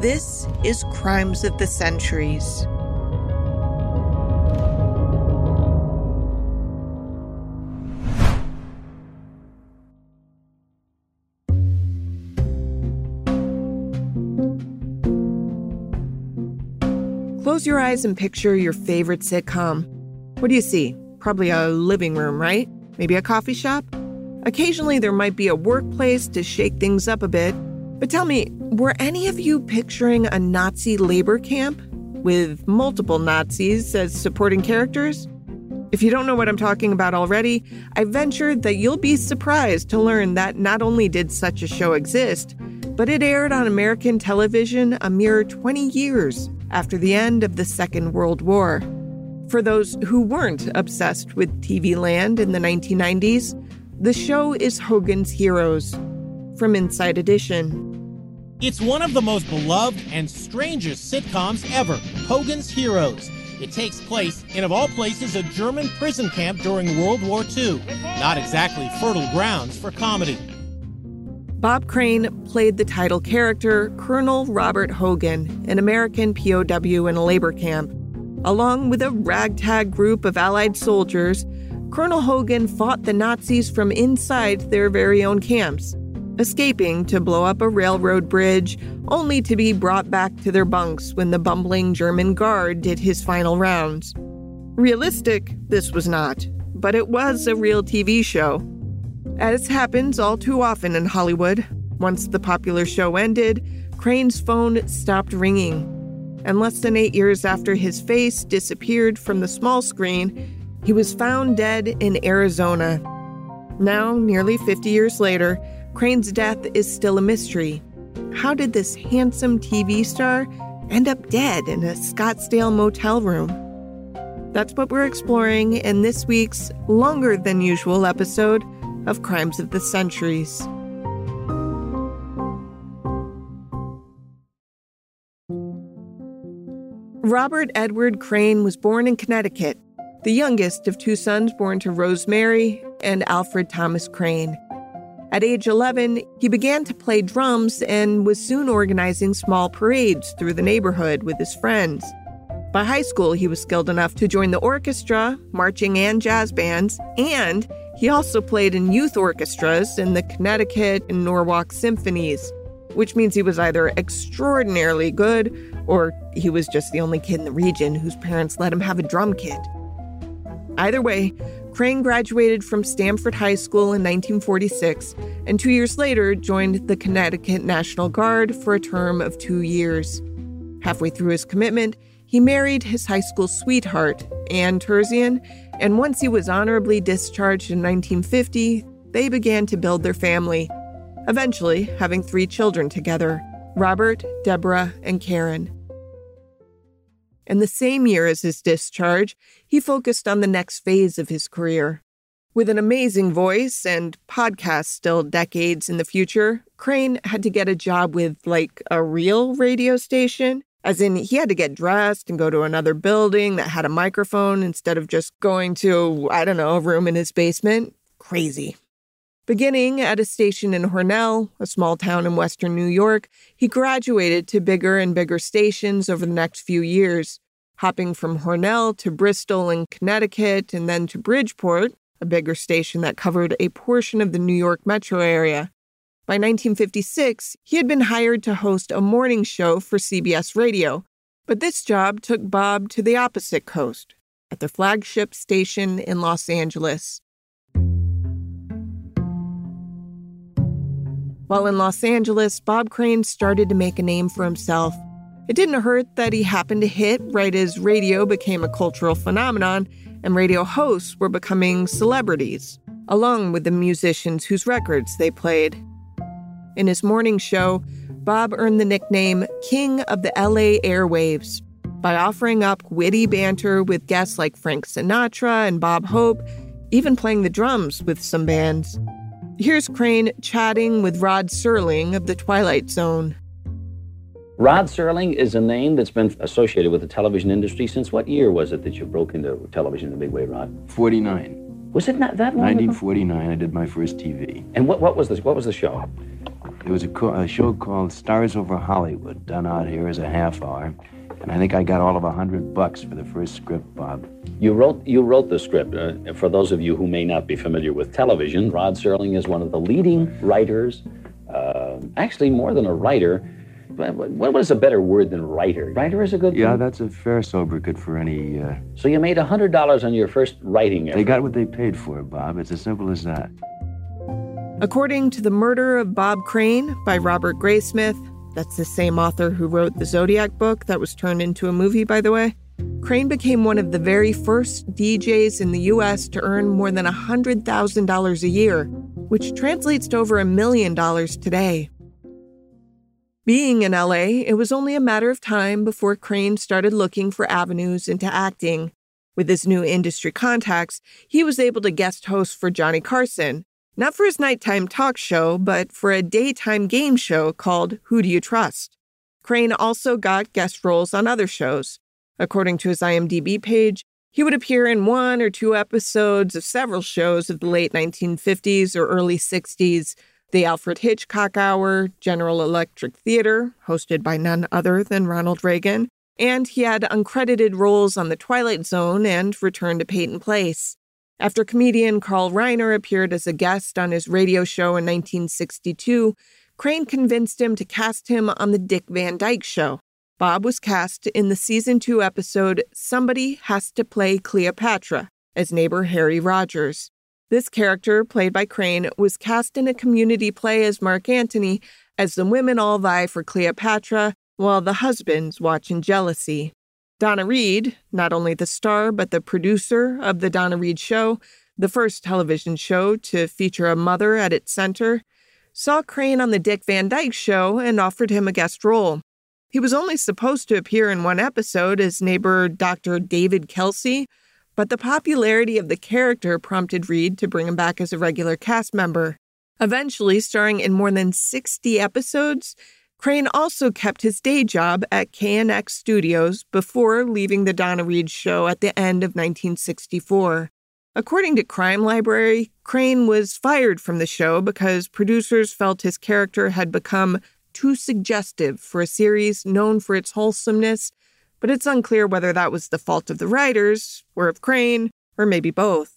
This is Crimes of the Centuries. Close your eyes and picture your favorite sitcom. What do you see? Probably a living room, right? Maybe a coffee shop? Occasionally, there might be a workplace to shake things up a bit. But tell me, were any of you picturing a Nazi labor camp with multiple Nazis as supporting characters? If you don't know what I'm talking about already, I venture that you'll be surprised to learn that not only did such a show exist, but it aired on American television a mere 20 years after the end of the Second World War. For those who weren't obsessed with TV land in the 1990s, the show is Hogan's Heroes from Inside Edition. It's one of the most beloved and strangest sitcoms ever Hogan's Heroes. It takes place in, of all places, a German prison camp during World War II. Not exactly fertile grounds for comedy. Bob Crane played the title character, Colonel Robert Hogan, an American POW in a labor camp. Along with a ragtag group of Allied soldiers, Colonel Hogan fought the Nazis from inside their very own camps, escaping to blow up a railroad bridge, only to be brought back to their bunks when the bumbling German guard did his final rounds. Realistic, this was not, but it was a real TV show. As happens all too often in Hollywood, once the popular show ended, Crane's phone stopped ringing. And less than eight years after his face disappeared from the small screen, he was found dead in Arizona. Now, nearly 50 years later, Crane's death is still a mystery. How did this handsome TV star end up dead in a Scottsdale motel room? That's what we're exploring in this week's longer than usual episode of Crimes of the Centuries. Robert Edward Crane was born in Connecticut, the youngest of two sons born to Rosemary and Alfred Thomas Crane. At age 11, he began to play drums and was soon organizing small parades through the neighborhood with his friends. By high school, he was skilled enough to join the orchestra, marching, and jazz bands, and he also played in youth orchestras in the Connecticut and Norwalk symphonies, which means he was either extraordinarily good or he was just the only kid in the region whose parents let him have a drum kit. Either way, Crane graduated from Stamford High School in 1946 and two years later joined the Connecticut National Guard for a term of two years. Halfway through his commitment, he married his high school sweetheart, Anne Terzian, and once he was honorably discharged in 1950, they began to build their family, eventually having three children together Robert, Deborah, and Karen. In the same year as his discharge, he focused on the next phase of his career. With an amazing voice and podcasts still decades in the future, Crane had to get a job with, like, a real radio station as in, he had to get dressed and go to another building that had a microphone instead of just going to, I don't know, a room in his basement. Crazy. Beginning at a station in Hornell, a small town in western New York, he graduated to bigger and bigger stations over the next few years, hopping from Hornell to Bristol in Connecticut and then to Bridgeport, a bigger station that covered a portion of the New York metro area. By 1956, he had been hired to host a morning show for CBS Radio, but this job took Bob to the opposite coast, at the flagship station in Los Angeles. While in Los Angeles, Bob Crane started to make a name for himself. It didn't hurt that he happened to hit right as radio became a cultural phenomenon and radio hosts were becoming celebrities, along with the musicians whose records they played. In his morning show, Bob earned the nickname King of the LA Airwaves by offering up witty banter with guests like Frank Sinatra and Bob Hope, even playing the drums with some bands. Here's Crane chatting with Rod Serling of The Twilight Zone. Rod Serling is a name that's been associated with the television industry since what year was it that you broke into television in a big way, Rod? 49. Was it not that long 1949, ago? I did my first TV. And what, what was the what was the show? It was a, co- a show called Stars Over Hollywood, done out here as a half hour. And I think I got all of a hundred bucks for the first script, Bob. You wrote you wrote the script. Uh, for those of you who may not be familiar with television, Rod Serling is one of the leading writers. Uh, actually, more than a writer, what was a better word than writer? Writer is a good. Yeah, thing? that's a fair sobriquet for any. Uh... So you made a hundred dollars on your first writing. Effort. They got what they paid for, Bob. It's as simple as that. According to The Murder of Bob Crane by Robert Graysmith, that's the same author who wrote the Zodiac book that was turned into a movie, by the way. Crane became one of the very first DJs in the US to earn more than $100,000 a year, which translates to over a million dollars today. Being in LA, it was only a matter of time before Crane started looking for avenues into acting. With his new industry contacts, he was able to guest host for Johnny Carson, not for his nighttime talk show, but for a daytime game show called Who Do You Trust? Crane also got guest roles on other shows. According to his IMDb page, he would appear in one or two episodes of several shows of the late 1950s or early 60s, the Alfred Hitchcock Hour, General Electric Theater, hosted by none other than Ronald Reagan, and he had uncredited roles on The Twilight Zone and Return to Peyton Place. After comedian Carl Reiner appeared as a guest on his radio show in 1962, Crane convinced him to cast him on The Dick Van Dyke Show. Bob was cast in the season two episode Somebody Has to Play Cleopatra as neighbor Harry Rogers. This character, played by Crane, was cast in a community play as Mark Antony as the women all vie for Cleopatra while the husbands watch in jealousy. Donna Reed, not only the star but the producer of The Donna Reed Show, the first television show to feature a mother at its center, saw Crane on The Dick Van Dyke Show and offered him a guest role. He was only supposed to appear in one episode as neighbor Dr. David Kelsey, but the popularity of the character prompted Reed to bring him back as a regular cast member. Eventually, starring in more than 60 episodes, Crane also kept his day job at KNX Studios before leaving the Donna Reed show at the end of 1964. According to Crime Library, Crane was fired from the show because producers felt his character had become too suggestive for a series known for its wholesomeness but it's unclear whether that was the fault of the writers, or of Crane, or maybe both.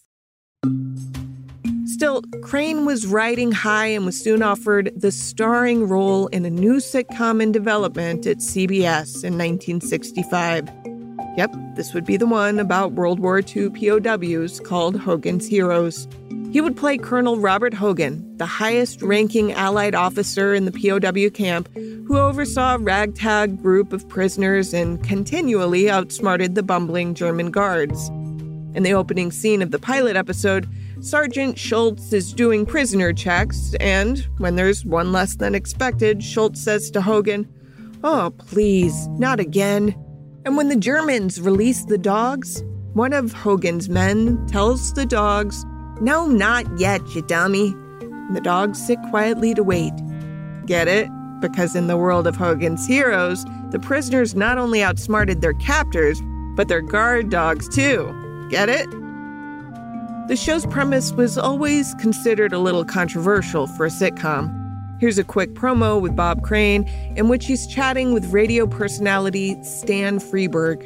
Still, Crane was riding high and was soon offered the starring role in a new sitcom in development at CBS in 1965. Yep, this would be the one about World War II POWs called Hogan's Heroes. He would play Colonel Robert Hogan, the highest ranking Allied officer in the POW camp, who oversaw a ragtag group of prisoners and continually outsmarted the bumbling German guards. In the opening scene of the pilot episode, Sergeant Schultz is doing prisoner checks, and when there's one less than expected, Schultz says to Hogan, Oh, please, not again. And when the Germans release the dogs, one of Hogan's men tells the dogs, no, not yet, you dummy. the dogs sit quietly to wait. Get it? Because in the world of Hogan's Heroes, the prisoners not only outsmarted their captors, but their guard dogs too. Get it? The show's premise was always considered a little controversial for a sitcom. Here's a quick promo with Bob Crane, in which he's chatting with radio personality Stan Freberg.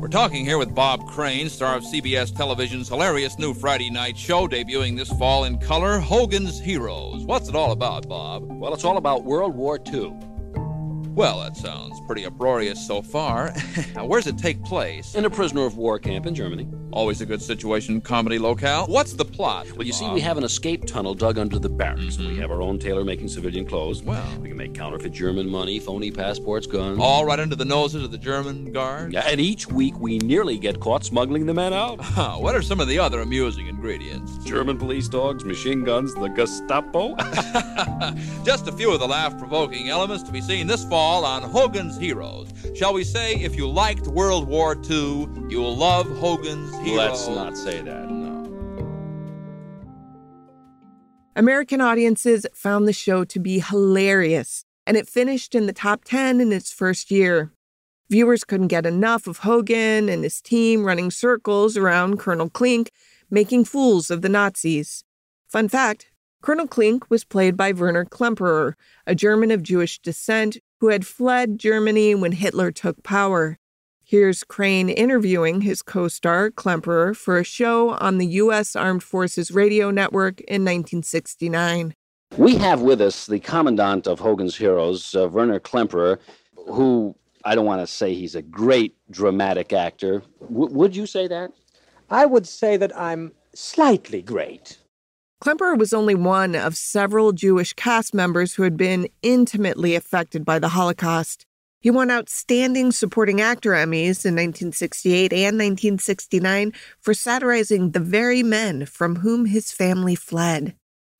We're talking here with Bob Crane, star of CBS Television's hilarious new Friday night show debuting this fall in color, Hogan's Heroes. What's it all about, Bob? Well, it's all about World War II. Well, that sounds pretty uproarious so far. Where does it take place? In a prisoner of war camp in Germany. Always a good situation comedy locale. What's the plot? Well, you see, we have an escape tunnel dug under the barracks. Mm-hmm. We have our own tailor making civilian clothes. Well. we can make counterfeit German money, phony passports, guns. All right under the noses of the German guards? Yeah, and each week we nearly get caught smuggling the men out. what are some of the other amusing ingredients? German police dogs, machine guns, the Gestapo. Just a few of the laugh provoking elements to be seen this fall on Hogan's Heroes. Shall we say, if you liked World War II, you'll love Hogan's Heroes? Let's not say that. No. American audiences found the show to be hilarious, and it finished in the top 10 in its first year. Viewers couldn't get enough of Hogan and his team running circles around Colonel Klink, making fools of the Nazis. Fun fact Colonel Klink was played by Werner Klemperer, a German of Jewish descent who had fled Germany when Hitler took power. Here's Crane interviewing his co star, Klemperer, for a show on the U.S. Armed Forces Radio Network in 1969. We have with us the commandant of Hogan's Heroes, uh, Werner Klemperer, who I don't want to say he's a great dramatic actor. W- would you say that? I would say that I'm slightly great. Klemperer was only one of several Jewish cast members who had been intimately affected by the Holocaust. He won Outstanding Supporting Actor Emmys in 1968 and 1969 for satirizing the very men from whom his family fled.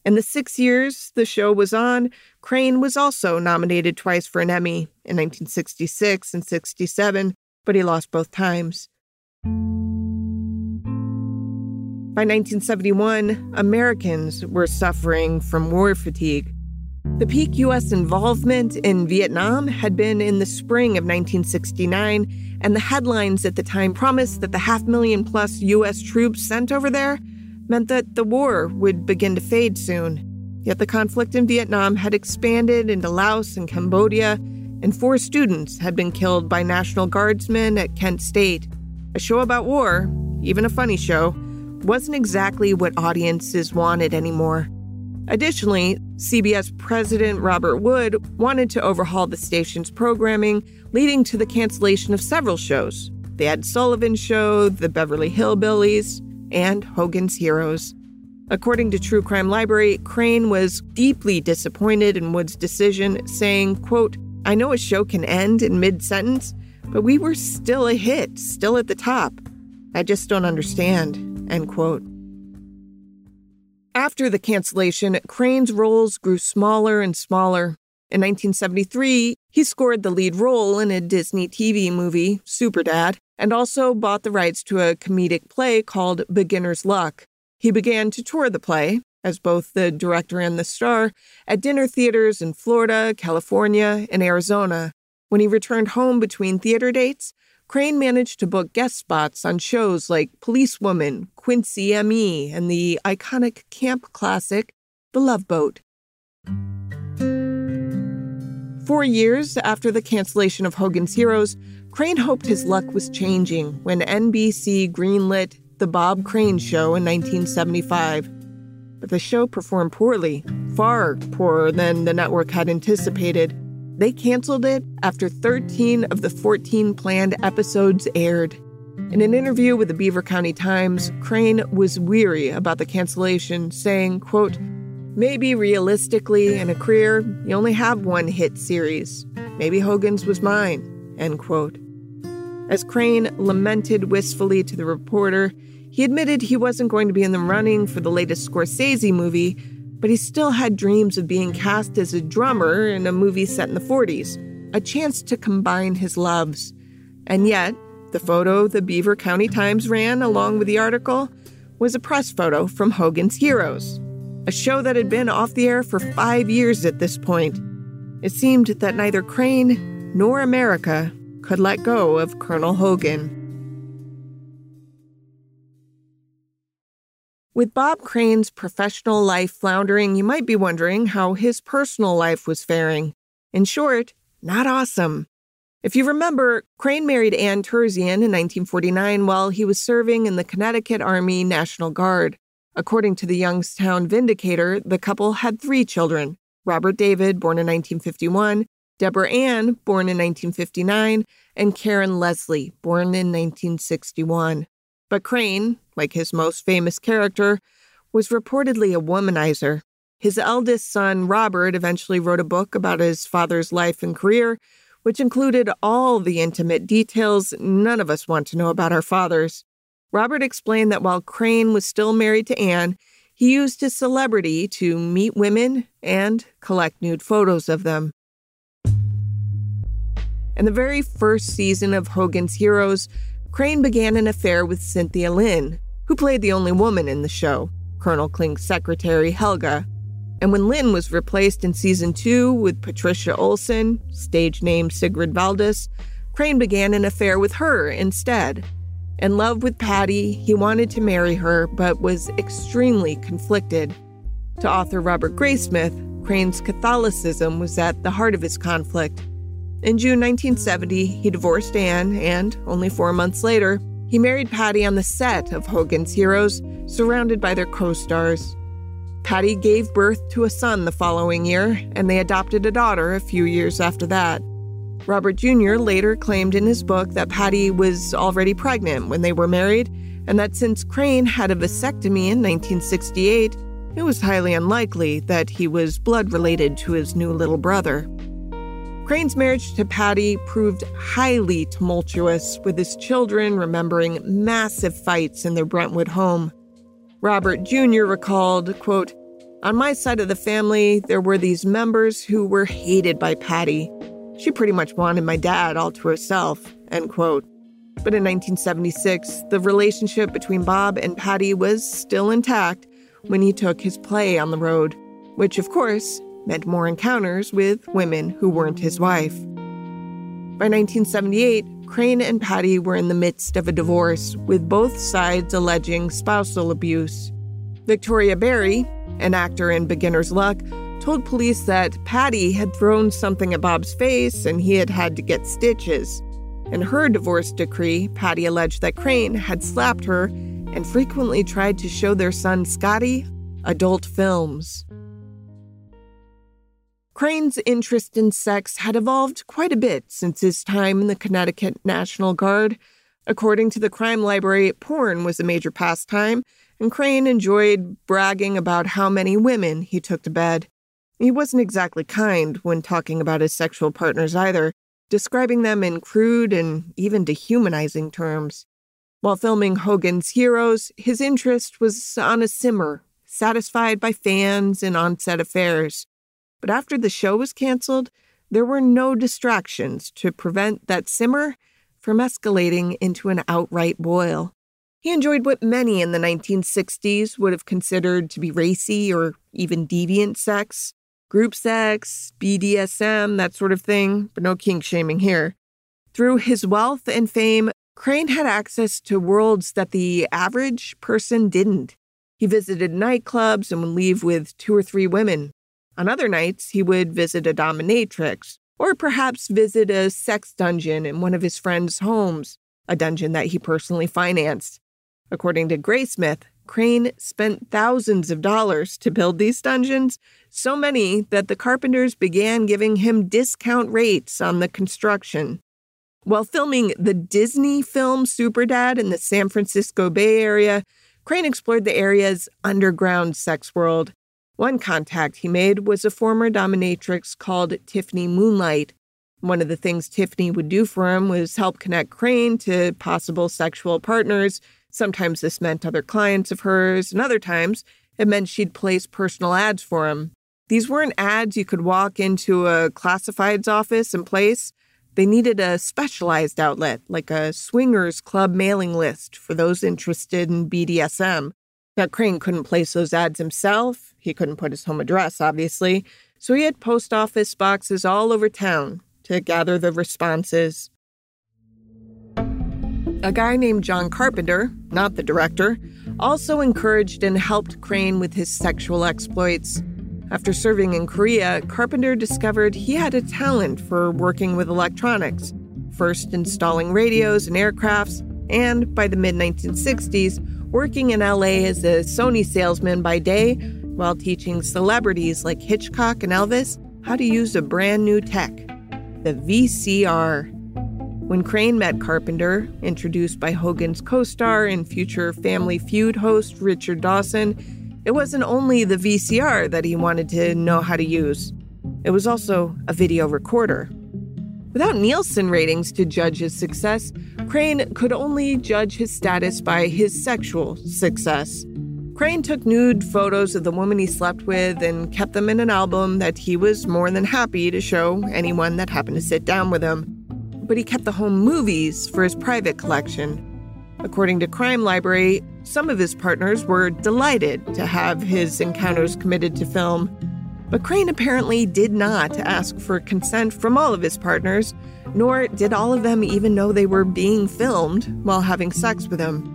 In the six years the show was on, Crane was also nominated twice for an Emmy in 1966 and 67, but he lost both times. By 1971, Americans were suffering from war fatigue. The peak U.S. involvement in Vietnam had been in the spring of 1969, and the headlines at the time promised that the half million plus U.S. troops sent over there meant that the war would begin to fade soon. Yet the conflict in Vietnam had expanded into Laos and Cambodia, and four students had been killed by National Guardsmen at Kent State. A show about war, even a funny show, wasn't exactly what audiences wanted anymore. Additionally, CBS President Robert Wood wanted to overhaul the station's programming, leading to the cancellation of several shows The Ed Sullivan Show, The Beverly Hillbillies, and Hogan's Heroes. According to True Crime Library, Crane was deeply disappointed in Wood's decision, saying, quote, I know a show can end in mid-sentence, but we were still a hit, still at the top. I just don't understand, end quote. After the cancellation, Crane's roles grew smaller and smaller. In 1973, he scored the lead role in a Disney TV movie, Superdad, and also bought the rights to a comedic play called Beginner's Luck. He began to tour the play, as both the director and the star, at dinner theaters in Florida, California, and Arizona. When he returned home between theater dates, Crane managed to book guest spots on shows like Policewoman, Quincy M.E., and the iconic camp classic, The Love Boat. Four years after the cancellation of Hogan's Heroes, Crane hoped his luck was changing when NBC greenlit The Bob Crane Show in 1975. But the show performed poorly, far poorer than the network had anticipated. They canceled it after 13 of the 14 planned episodes aired. In an interview with the Beaver County Times, Crane was weary about the cancellation, saying, quote, Maybe realistically, in a career, you only have one hit series. Maybe Hogan's was mine, end quote. As Crane lamented wistfully to the reporter, he admitted he wasn't going to be in the running for the latest Scorsese movie, but he still had dreams of being cast as a drummer in a movie set in the 40s, a chance to combine his loves. And yet, the photo the Beaver County Times ran along with the article was a press photo from Hogan's Heroes, a show that had been off the air for five years at this point. It seemed that neither Crane nor America could let go of Colonel Hogan. With Bob Crane's professional life floundering, you might be wondering how his personal life was faring. In short, not awesome. If you remember, Crane married Ann Terzian in 1949 while he was serving in the Connecticut Army National Guard. According to the Youngstown Vindicator, the couple had three children Robert David, born in 1951, Deborah Ann, born in 1959, and Karen Leslie, born in 1961. But Crane, like his most famous character, was reportedly a womanizer. His eldest son, Robert, eventually wrote a book about his father's life and career, which included all the intimate details none of us want to know about our fathers. Robert explained that while Crane was still married to Anne, he used his celebrity to meet women and collect nude photos of them. In the very first season of Hogan's Heroes, Crane began an affair with Cynthia Lynn, who played the only woman in the show, Colonel Klink's secretary, Helga. And when Lynn was replaced in season two with Patricia Olson, stage name Sigrid Valdis, Crane began an affair with her instead. In love with Patty, he wanted to marry her, but was extremely conflicted. To author Robert Graysmith, Crane's Catholicism was at the heart of his conflict. In June 1970, he divorced Anne, and only four months later, he married Patty on the set of Hogan's Heroes, surrounded by their co stars. Patty gave birth to a son the following year, and they adopted a daughter a few years after that. Robert Jr. later claimed in his book that Patty was already pregnant when they were married, and that since Crane had a vasectomy in 1968, it was highly unlikely that he was blood related to his new little brother. Crane's marriage to Patty proved highly tumultuous, with his children remembering massive fights in their Brentwood home. Robert Jr. recalled, quote, On my side of the family, there were these members who were hated by Patty. She pretty much wanted my dad all to herself, end quote. But in 1976, the relationship between Bob and Patty was still intact when he took his play on the road, which, of course, meant more encounters with women who weren't his wife. By 1978, Crane and Patty were in the midst of a divorce, with both sides alleging spousal abuse. Victoria Berry, an actor in Beginner's Luck, told police that Patty had thrown something at Bob's face and he had had to get stitches. In her divorce decree, Patty alleged that Crane had slapped her and frequently tried to show their son Scotty adult films. Crane's interest in sex had evolved quite a bit since his time in the Connecticut National Guard. According to the crime library, porn was a major pastime, and Crane enjoyed bragging about how many women he took to bed. He wasn't exactly kind when talking about his sexual partners either, describing them in crude and even dehumanizing terms. While filming Hogan's Heroes, his interest was on a simmer, satisfied by fans and on set affairs. But after the show was canceled, there were no distractions to prevent that simmer from escalating into an outright boil. He enjoyed what many in the 1960s would have considered to be racy or even deviant sex group sex, BDSM, that sort of thing, but no kink shaming here. Through his wealth and fame, Crane had access to worlds that the average person didn't. He visited nightclubs and would leave with two or three women, on other nights, he would visit a dominatrix, or perhaps visit a sex dungeon in one of his friends' homes, a dungeon that he personally financed. According to Graysmith, Crane spent thousands of dollars to build these dungeons, so many that the carpenters began giving him discount rates on the construction. While filming the Disney film Superdad in the San Francisco Bay Area, Crane explored the area's underground sex world one contact he made was a former dominatrix called Tiffany Moonlight. One of the things Tiffany would do for him was help connect Crane to possible sexual partners. Sometimes this meant other clients of hers, and other times it meant she'd place personal ads for him. These weren't ads you could walk into a classifieds office and place. They needed a specialized outlet, like a swingers club mailing list for those interested in BDSM. Now, Crane couldn't place those ads himself. He couldn't put his home address, obviously. So he had post office boxes all over town to gather the responses. A guy named John Carpenter, not the director, also encouraged and helped Crane with his sexual exploits. After serving in Korea, Carpenter discovered he had a talent for working with electronics, first installing radios and aircrafts, and by the mid 1960s, working in LA as a Sony salesman by day while teaching celebrities like Hitchcock and Elvis how to use a brand new tech. the VCR. When Crane met Carpenter, introduced by Hogan's co star and future Family Feud host Richard Dawson, it wasn't only the VCR that he wanted to know how to use, it was also a video recorder. Without Nielsen ratings to judge his success, Crane could only judge his status by his sexual success. Crane took nude photos of the woman he slept with and kept them in an album that he was more than happy to show anyone that happened to sit down with him but he kept the home movies for his private collection. According to Crime Library, some of his partners were delighted to have his encounters committed to film. But Crane apparently did not ask for consent from all of his partners, nor did all of them even know they were being filmed while having sex with him.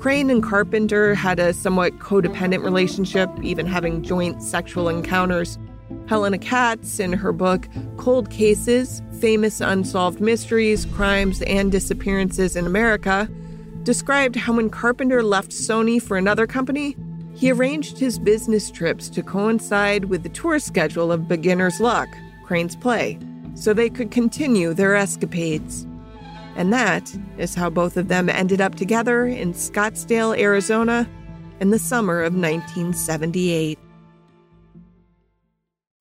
Crane and Carpenter had a somewhat codependent relationship, even having joint sexual encounters. Helena Katz, in her book Cold Cases Famous Unsolved Mysteries, Crimes, and Disappearances in America, described how when Carpenter left Sony for another company, he arranged his business trips to coincide with the tour schedule of Beginner's Luck, Crane's play, so they could continue their escapades. And that is how both of them ended up together in Scottsdale, Arizona, in the summer of 1978.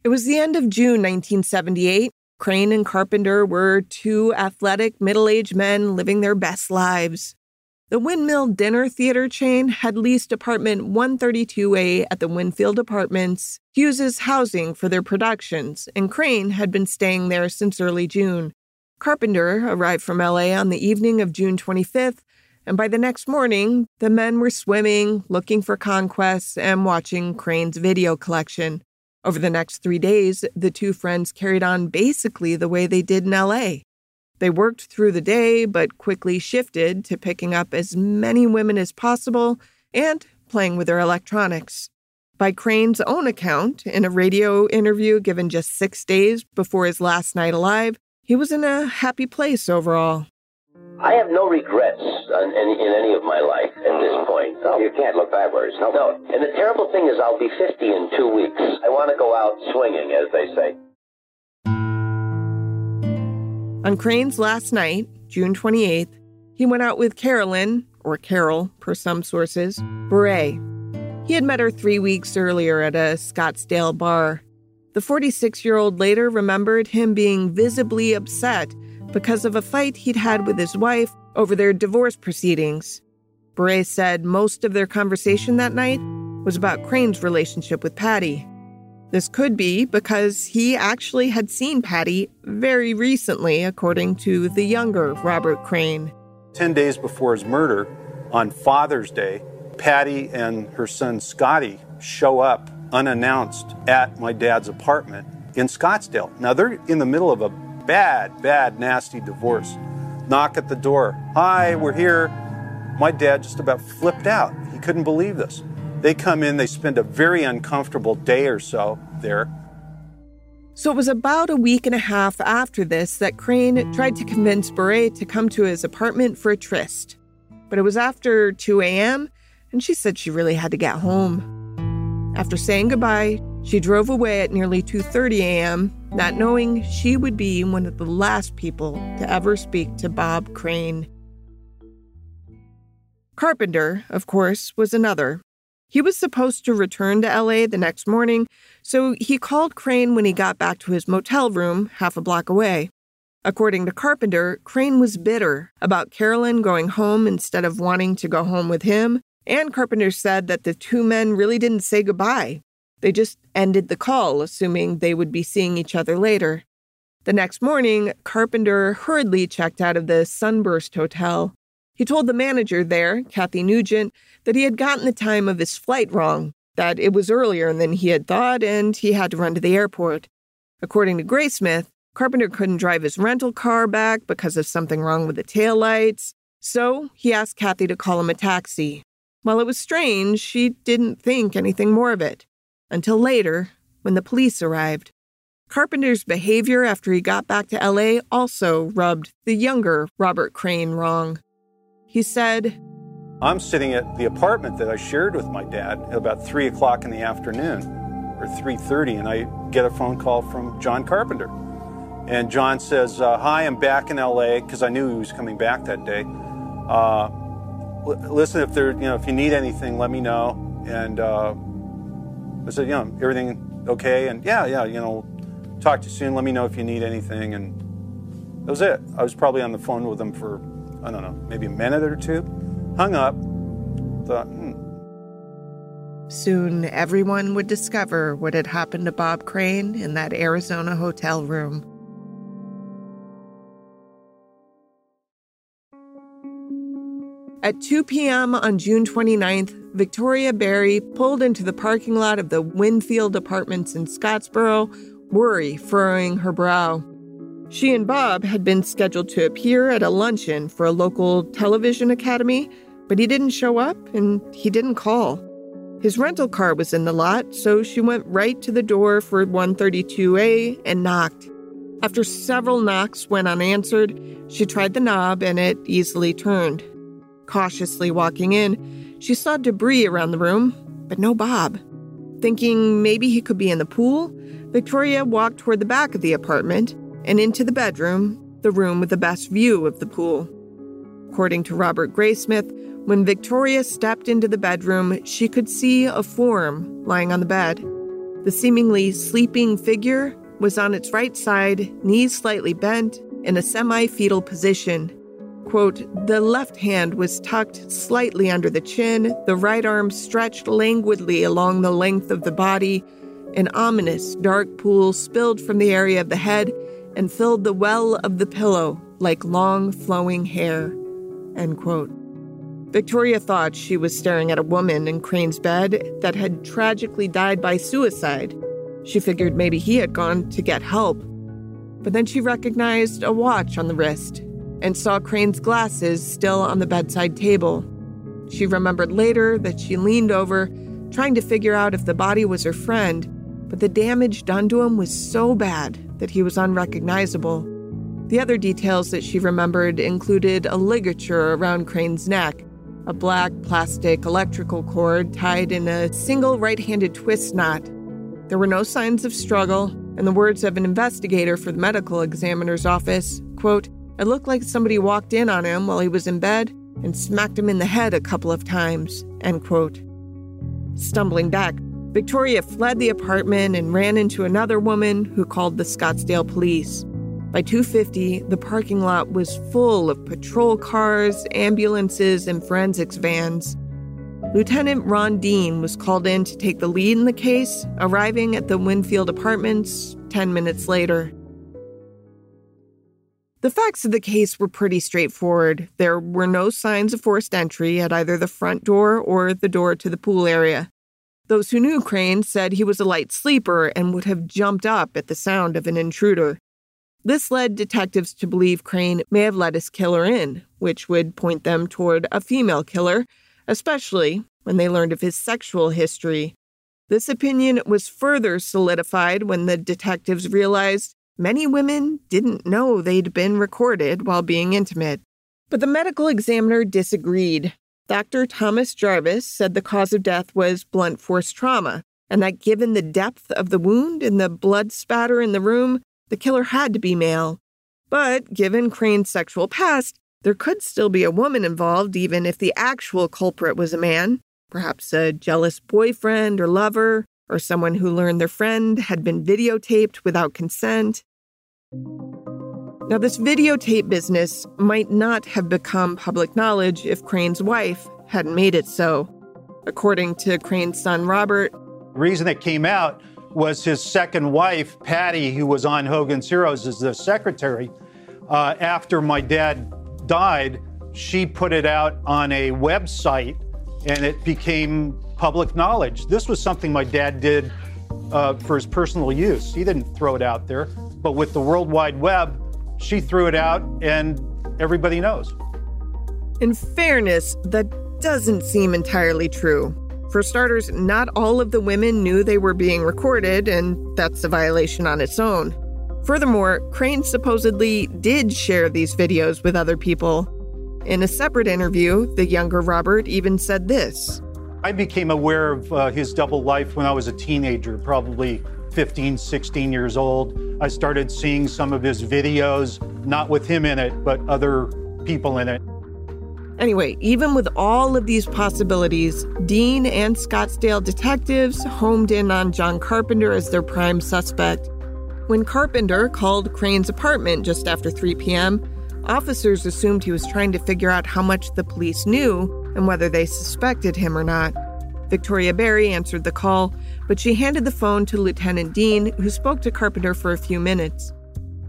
It was the end of June 1978. Crane and Carpenter were two athletic, middle aged men living their best lives. The Windmill Dinner Theater chain had leased apartment 132A at the Winfield Apartments, Hughes' housing for their productions, and Crane had been staying there since early June. Carpenter arrived from LA on the evening of June 25th, and by the next morning, the men were swimming, looking for conquests, and watching Crane's video collection. Over the next three days, the two friends carried on basically the way they did in LA. They worked through the day, but quickly shifted to picking up as many women as possible and playing with their electronics. By Crane's own account, in a radio interview given just six days before his last night alive, he was in a happy place overall. I have no regrets in, in, in, any of my life at this point. No, you can't look backwards. No. no. And the terrible thing is, I'll be 50 in two weeks. I want to go out swinging, as they say. On Crane's last night, June 28th, he went out with Carolyn, or Carol per some sources, Bure. He had met her three weeks earlier at a Scottsdale bar. The 46 year old later remembered him being visibly upset because of a fight he'd had with his wife over their divorce proceedings. Bure said most of their conversation that night was about Crane's relationship with Patty. This could be because he actually had seen Patty very recently, according to the younger Robert Crane. Ten days before his murder, on Father's Day, Patty and her son Scotty show up unannounced at my dad's apartment in Scottsdale. Now, they're in the middle of a bad, bad, nasty divorce. Knock at the door. Hi, we're here. My dad just about flipped out. He couldn't believe this. They come in, they spend a very uncomfortable day or so there. So it was about a week and a half after this that Crane tried to convince Bure to come to his apartment for a tryst. But it was after 2 a.m., and she said she really had to get home. After saying goodbye, she drove away at nearly 2:30 a.m., not knowing she would be one of the last people to ever speak to Bob Crane. Carpenter, of course, was another. He was supposed to return to LA the next morning, so he called Crane when he got back to his motel room half a block away. According to Carpenter, Crane was bitter about Carolyn going home instead of wanting to go home with him, and Carpenter said that the two men really didn't say goodbye they just ended the call, assuming they would be seeing each other later. The next morning, Carpenter hurriedly checked out of the Sunburst Hotel. He told the manager there, Kathy Nugent, that he had gotten the time of his flight wrong, that it was earlier than he had thought, and he had to run to the airport. According to Graysmith, Carpenter couldn't drive his rental car back because of something wrong with the taillights, so he asked Kathy to call him a taxi. While it was strange, she didn't think anything more of it until later, when the police arrived. Carpenter's behavior after he got back to LA also rubbed the younger Robert Crane wrong. He said, I'm sitting at the apartment that I shared with my dad at about 3 o'clock in the afternoon, or 3.30, and I get a phone call from John Carpenter. And John says, uh, Hi, I'm back in LA because I knew he was coming back that day. Uh, listen, if there, you know, if you need anything, let me know. And uh, I said, you know, everything okay? And yeah, yeah, you know, talk to you soon. Let me know if you need anything. And that was it. I was probably on the phone with him for, I don't know, maybe a minute or two. Hung up. Thought, hmm. Soon, everyone would discover what had happened to Bob Crane in that Arizona hotel room. At 2 p.m. on June 29th, Victoria Berry pulled into the parking lot of the Winfield Apartments in Scottsboro, worry furrowing her brow. She and Bob had been scheduled to appear at a luncheon for a local television academy, but he didn't show up and he didn't call. His rental car was in the lot, so she went right to the door for 132A and knocked. After several knocks went unanswered, she tried the knob and it easily turned. Cautiously walking in, she saw debris around the room, but no Bob. Thinking maybe he could be in the pool, Victoria walked toward the back of the apartment and into the bedroom, the room with the best view of the pool. According to Robert Graysmith, when Victoria stepped into the bedroom, she could see a form lying on the bed. The seemingly sleeping figure was on its right side, knees slightly bent, in a semi fetal position. Quote, the left hand was tucked slightly under the chin, the right arm stretched languidly along the length of the body. An ominous dark pool spilled from the area of the head and filled the well of the pillow like long flowing hair. End quote. Victoria thought she was staring at a woman in Crane's bed that had tragically died by suicide. She figured maybe he had gone to get help. But then she recognized a watch on the wrist and saw Crane's glasses still on the bedside table. She remembered later that she leaned over, trying to figure out if the body was her friend, but the damage done to him was so bad that he was unrecognizable. The other details that she remembered included a ligature around Crane's neck, a black plastic electrical cord tied in a single right handed twist knot. There were no signs of struggle, and the words of an investigator for the medical examiner's office quote, It looked like somebody walked in on him while he was in bed and smacked him in the head a couple of times, end quote. Stumbling back, Victoria fled the apartment and ran into another woman who called the Scottsdale police. By 2:50, the parking lot was full of patrol cars, ambulances, and forensics vans. Lieutenant Ron Dean was called in to take the lead in the case, arriving at the Winfield Apartments 10 minutes later. The facts of the case were pretty straightforward. There were no signs of forced entry at either the front door or the door to the pool area. Those who knew Crane said he was a light sleeper and would have jumped up at the sound of an intruder. This led detectives to believe Crane may have let his killer in, which would point them toward a female killer, especially when they learned of his sexual history. This opinion was further solidified when the detectives realized many women didn't know they'd been recorded while being intimate. But the medical examiner disagreed. Dr. Thomas Jarvis said the cause of death was blunt force trauma, and that given the depth of the wound and the blood spatter in the room, the killer had to be male. But given Crane's sexual past, there could still be a woman involved, even if the actual culprit was a man, perhaps a jealous boyfriend or lover, or someone who learned their friend had been videotaped without consent. Now, this videotape business might not have become public knowledge if Crane's wife hadn't made it so. According to Crane's son, Robert, the reason it came out was his second wife, Patty, who was on Hogan's Heroes as the secretary. Uh, after my dad died, she put it out on a website and it became public knowledge. This was something my dad did uh, for his personal use. He didn't throw it out there. But with the World Wide Web, she threw it out and everybody knows. In fairness, that doesn't seem entirely true. For starters, not all of the women knew they were being recorded, and that's a violation on its own. Furthermore, Crane supposedly did share these videos with other people. In a separate interview, the younger Robert even said this I became aware of uh, his double life when I was a teenager, probably 15, 16 years old. I started seeing some of his videos, not with him in it, but other people in it. Anyway, even with all of these possibilities, Dean and Scottsdale detectives homed in on John Carpenter as their prime suspect. When Carpenter called Crane's apartment just after 3 p.m., officers assumed he was trying to figure out how much the police knew and whether they suspected him or not. Victoria Berry answered the call, but she handed the phone to Lieutenant Dean, who spoke to Carpenter for a few minutes.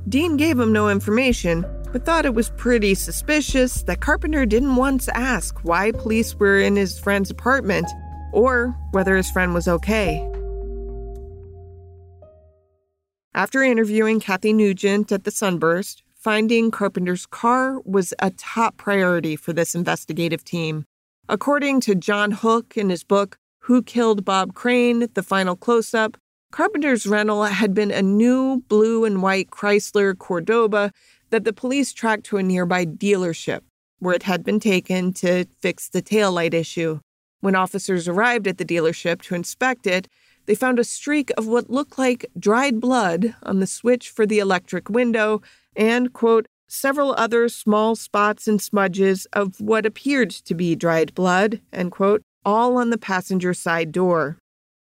Dean gave him no information, but thought it was pretty suspicious that Carpenter didn't once ask why police were in his friend's apartment or whether his friend was okay. After interviewing Kathy Nugent at the Sunburst, finding Carpenter's car was a top priority for this investigative team. According to John Hook in his book, Who Killed Bob Crane? The Final Close Up, Carpenter's rental had been a new blue and white Chrysler Cordoba that the police tracked to a nearby dealership where it had been taken to fix the taillight issue. When officers arrived at the dealership to inspect it, they found a streak of what looked like dried blood on the switch for the electric window and, quote, several other small spots and smudges of what appeared to be dried blood, end quote, all on the passenger side door.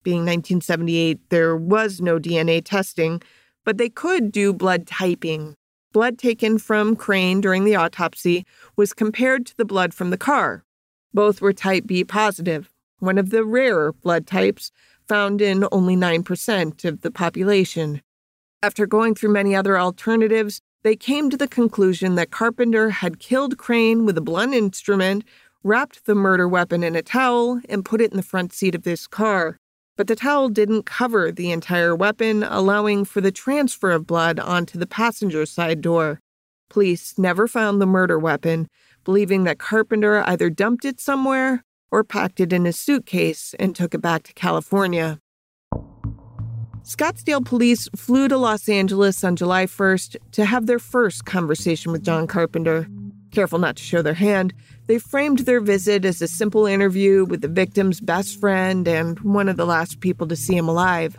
Being 1978, there was no DNA testing, but they could do blood typing blood taken from Crane during the autopsy was compared to the blood from the car. Both were type B positive, one of the rarer blood types found in only 9% of the population. After going through many other alternatives, they came to the conclusion that Carpenter had killed Crane with a blunt instrument, wrapped the murder weapon in a towel, and put it in the front seat of this car but the towel didn't cover the entire weapon, allowing for the transfer of blood onto the passenger side door. Police never found the murder weapon, believing that Carpenter either dumped it somewhere or packed it in his suitcase and took it back to California. Scottsdale police flew to Los Angeles on July 1st to have their first conversation with John Carpenter. Careful not to show their hand, they framed their visit as a simple interview with the victim's best friend and one of the last people to see him alive.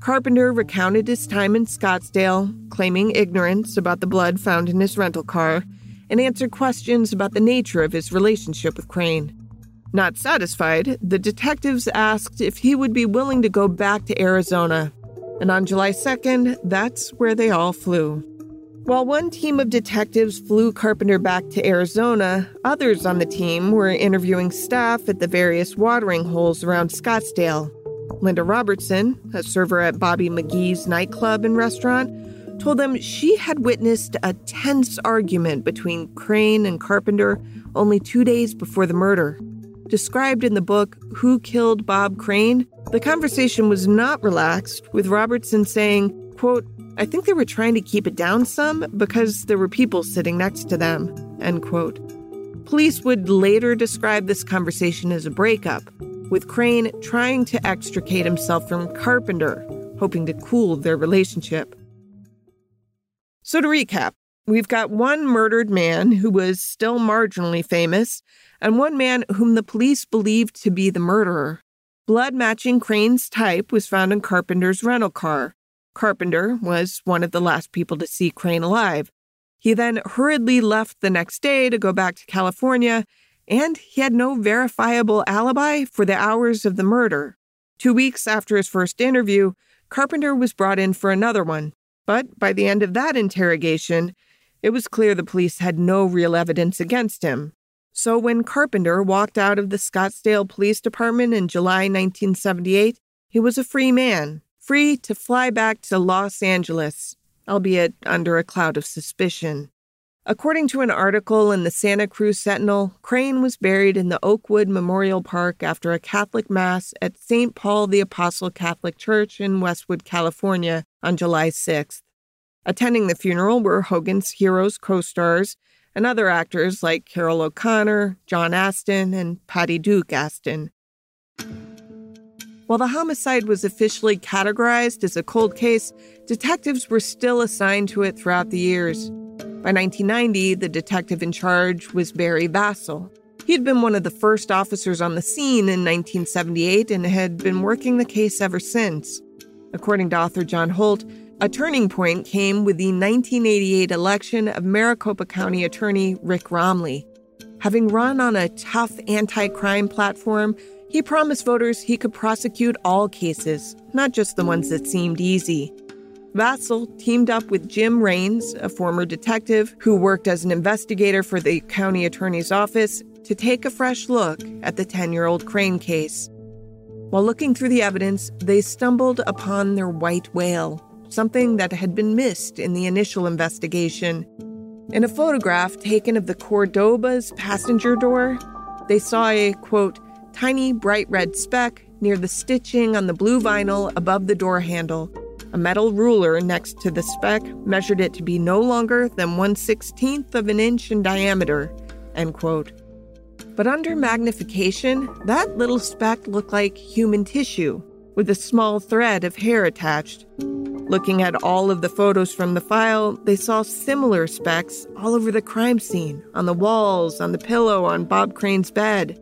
Carpenter recounted his time in Scottsdale, claiming ignorance about the blood found in his rental car, and answered questions about the nature of his relationship with Crane. Not satisfied, the detectives asked if he would be willing to go back to Arizona. And on July 2nd, that's where they all flew. While one team of detectives flew Carpenter back to Arizona, others on the team were interviewing staff at the various watering holes around Scottsdale. Linda Robertson, a server at Bobby McGee's nightclub and restaurant, told them she had witnessed a tense argument between Crane and Carpenter only two days before the murder. Described in the book Who Killed Bob Crane, the conversation was not relaxed, with Robertson saying, quote, I think they were trying to keep it down some because there were people sitting next to them. End quote. Police would later describe this conversation as a breakup, with Crane trying to extricate himself from Carpenter, hoping to cool their relationship. So, to recap, we've got one murdered man who was still marginally famous, and one man whom the police believed to be the murderer. Blood matching Crane's type was found in Carpenter's rental car, Carpenter was one of the last people to see Crane alive. He then hurriedly left the next day to go back to California, and he had no verifiable alibi for the hours of the murder. Two weeks after his first interview, Carpenter was brought in for another one. But by the end of that interrogation, it was clear the police had no real evidence against him. So when Carpenter walked out of the Scottsdale Police Department in July 1978, he was a free man free to fly back to Los Angeles, albeit under a cloud of suspicion. According to an article in the Santa Cruz Sentinel, Crane was buried in the Oakwood Memorial Park after a Catholic Mass at St. Paul the Apostle Catholic Church in Westwood, California on July 6th. Attending the funeral were Hogan's Heroes co stars and other actors like Carroll O'Connor, John Astin, and Patty Duke Astin. While the homicide was officially categorized as a cold case, detectives were still assigned to it throughout the years. By 1990, the detective in charge was Barry Vassell. He had been one of the first officers on the scene in 1978 and had been working the case ever since. According to author John Hook, a turning point came with the 1988 election of Maricopa County Attorney Rick Romley. Having run on a tough anti crime platform, he promised voters he could prosecute all cases, not just the ones that seemed easy. Vassell teamed up with Jim Raines, a former detective who worked as an investigator for the county attorney's office, to take a fresh look at the 10 year old Crane case. While looking through the evidence, they stumbled upon their white whale, something that had been missed in the initial investigation. In a photograph taken of the Cordoba's passenger door, they saw a, quote, tiny bright red speck near the stitching on the blue vinyl above the door handle. A metal ruler next to the speck measured it to be no longer than 1 16th of an inch in diameter, end quote. But under magnification, that little speck looked like human tissue, with a small thread of hair attached. Looking at all of the photos from the file, they saw similar specks all over the crime scene, on the walls, on the pillow, on Bob Crane's bed.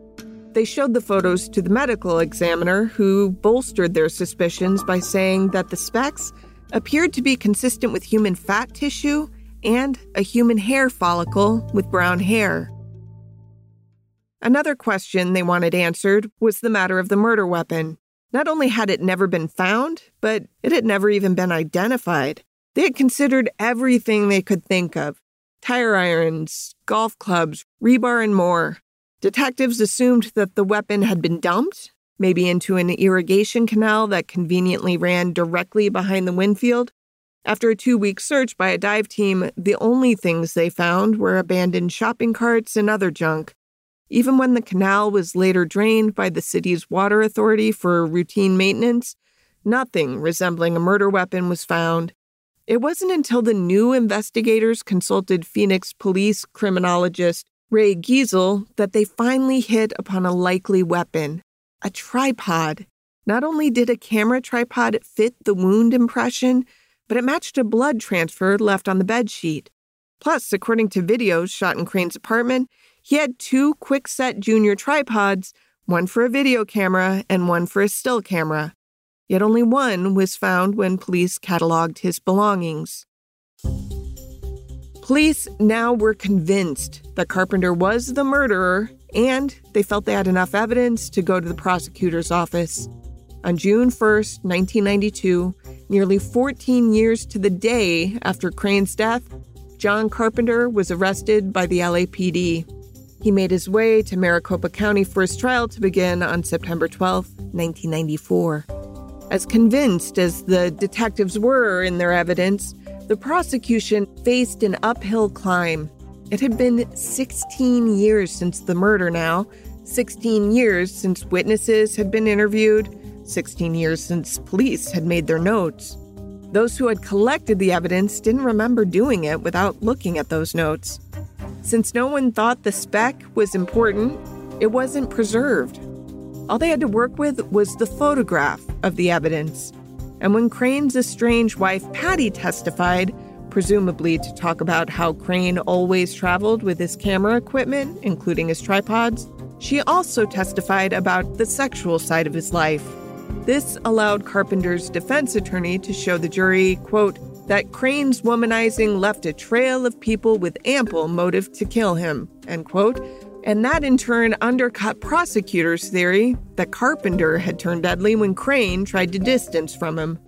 They showed the photos to the medical examiner, who bolstered their suspicions by saying that the specks appeared to be consistent with human fat tissue and a human hair follicle with brown hair. Another question they wanted answered was the matter of the murder weapon. Not only had it never been found, but it had never even been identified. They had considered everything they could think of tire irons, golf clubs, rebar, and more. Detectives assumed that the weapon had been dumped, maybe into an irrigation canal that conveniently ran directly behind the Winfield. After a two week search by a dive team, the only things they found were abandoned shopping carts and other junk. Even when the canal was later drained by the city's water authority for routine maintenance, nothing resembling a murder weapon was found. It wasn't until the new investigators consulted Phoenix police criminologist Ray Giesel that they finally hit upon a likely weapon a tripod. Not only did a camera tripod fit the wound impression, but it matched a blood transfer left on the bed sheet. Plus, according to videos shot in Crane's apartment, he had two Kwikset Junior tripods, one for a video camera and one for a still camera. Yet only one was found when police cataloged his belongings. Police now were convinced that Carpenter was the murderer, and they felt they had enough evidence to go to the prosecutor's office. On June 1st, 1992, nearly 14 years to the day after Crane's death, John Carpenter was arrested by the LAPD. He made his way to Maricopa County for his trial to begin on September 12, 1994. As convinced as the detectives were in their evidence, the prosecution faced an uphill climb. It had been 16 years since the murder now, 16 years since witnesses had been interviewed, 16 years since police had made their notes. Those who had collected the evidence didn't remember doing it without looking at those notes. Since no one thought the speck was important, it wasn't preserved. All they had to work with was the photograph of the evidence. And when Crane's estranged wife Patty testified, presumably to talk about how Crane always traveled with his camera equipment, including his tripods, she also testified about the sexual side of his life. This allowed Carpenter's defense attorney to show the jury, quote, that Crane's womanizing left a trail of people with ample motive to kill him, end quote, and that in turn undercut prosecutors' theory that Carpenter had turned deadly when Crane tried to distance from him.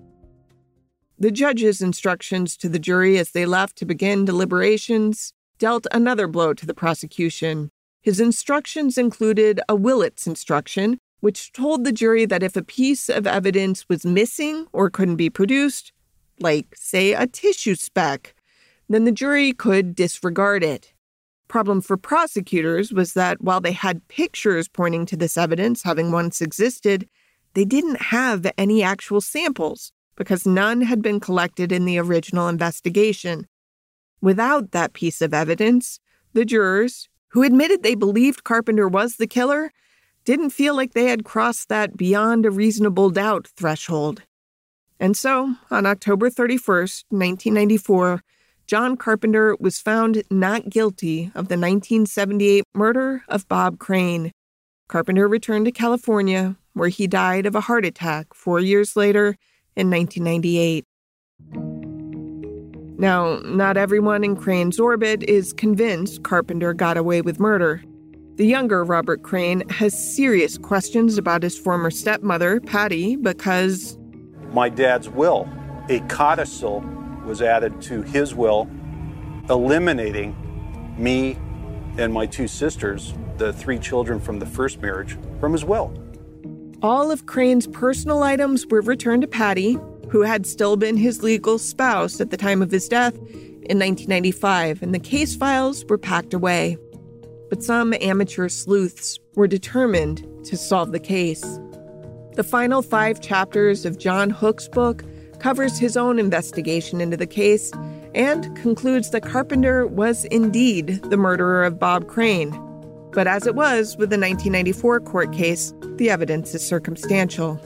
The judge's instructions to the jury as they left to begin deliberations dealt another blow to the prosecution. His instructions included a Willits instruction, which told the jury that if a piece of evidence was missing or couldn't be produced, like, say, a tissue speck, then the jury could disregard it. Problem for prosecutors was that while they had pictures pointing to this evidence having once existed, they didn't have any actual samples because none had been collected in the original investigation. Without that piece of evidence, the jurors, who admitted they believed Carpenter was the killer, didn't feel like they had crossed that beyond a reasonable doubt threshold. And so, on October 31st, 1994, John Carpenter was found not guilty of the 1978 murder of Bob Crane. Carpenter returned to California, where he died of a heart attack four years later in 1998. Now, not everyone in Crane's orbit is convinced Carpenter got away with murder. The younger Robert Crane has serious questions about his former stepmother, Patty, because. My dad's will, a codicil was added to his will, eliminating me and my two sisters, the three children from the first marriage, from his will. All of Crane's personal items were returned to Patty, who had still been his legal spouse at the time of his death in 1995, and the case files were packed away. But some amateur sleuths were determined to solve the case. The final five chapters of John Hook's book covers his own investigation into the case and concludes that Carpenter was indeed the murderer of Bob Crane. But as it was with the 1994 court case, the evidence is circumstantial.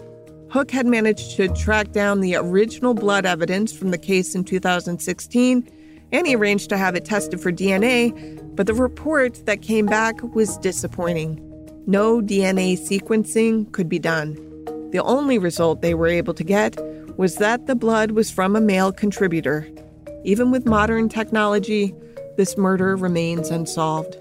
Hook had managed to track down the original blood evidence from the case in 2016, and he arranged to have it tested for DNA, but the report that came back was disappointing. No DNA sequencing could be done. The only result they were able to get was that the blood was from a male contributor. Even with modern technology, this murder remains unsolved.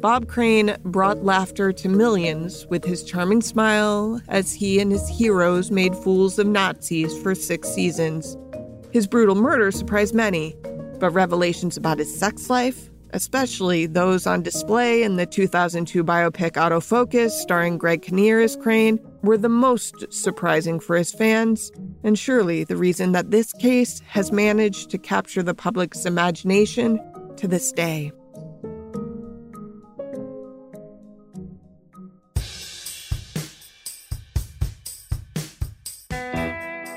Bob Crane brought laughter to millions with his charming smile as he and his heroes made fools of Nazis for six seasons. His brutal murder surprised many, but revelations about his sex life, especially those on display in the 2002 biopic Autofocus starring Greg Kinnear as Crane, were the most surprising for his fans, and surely the reason that this case has managed to capture the public's imagination to this day.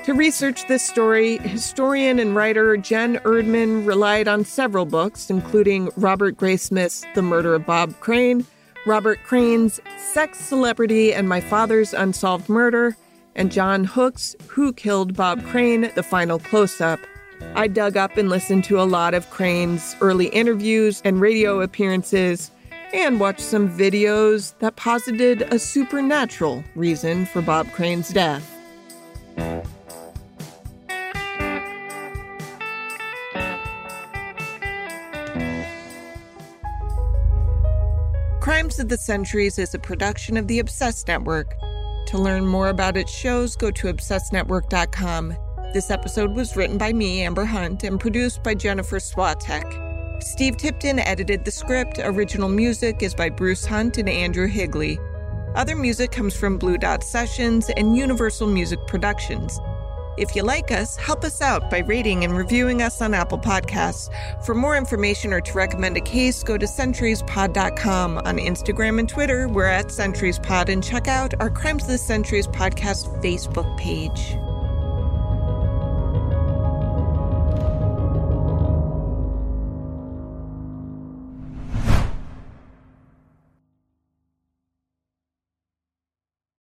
To research this story, historian and writer Jen Erdman relied on several books, including Robert Graysmith's The Murder of Bob Crane, Robert Crane's Sex, Celebrity, and My Father's Unsolved Murder, and John Hook's Who Killed Bob Crane, The Final Close Up. I dug up and listened to a lot of Crane's early interviews and radio appearances, and watched some videos that posited a supernatural reason for Bob Crane's death. Crimes of the Centuries is a production of the Obsessed Network. To learn more about its shows, go to obsessednetwork.com. This episode was written by me, Amber Hunt, and produced by Jennifer Swatek. Steve Tipton edited the script. Original music is by Bruce Hunt and Andrew Higley. Other music comes from Blue Dot Sessions and Universal Music Productions. If you like us, help us out by rating and reviewing us on Apple Podcasts. For more information or to recommend a case, go to centuriespod.com. On Instagram and Twitter, we're at centuriespod and check out our Crimes of the Centuries podcast Facebook page.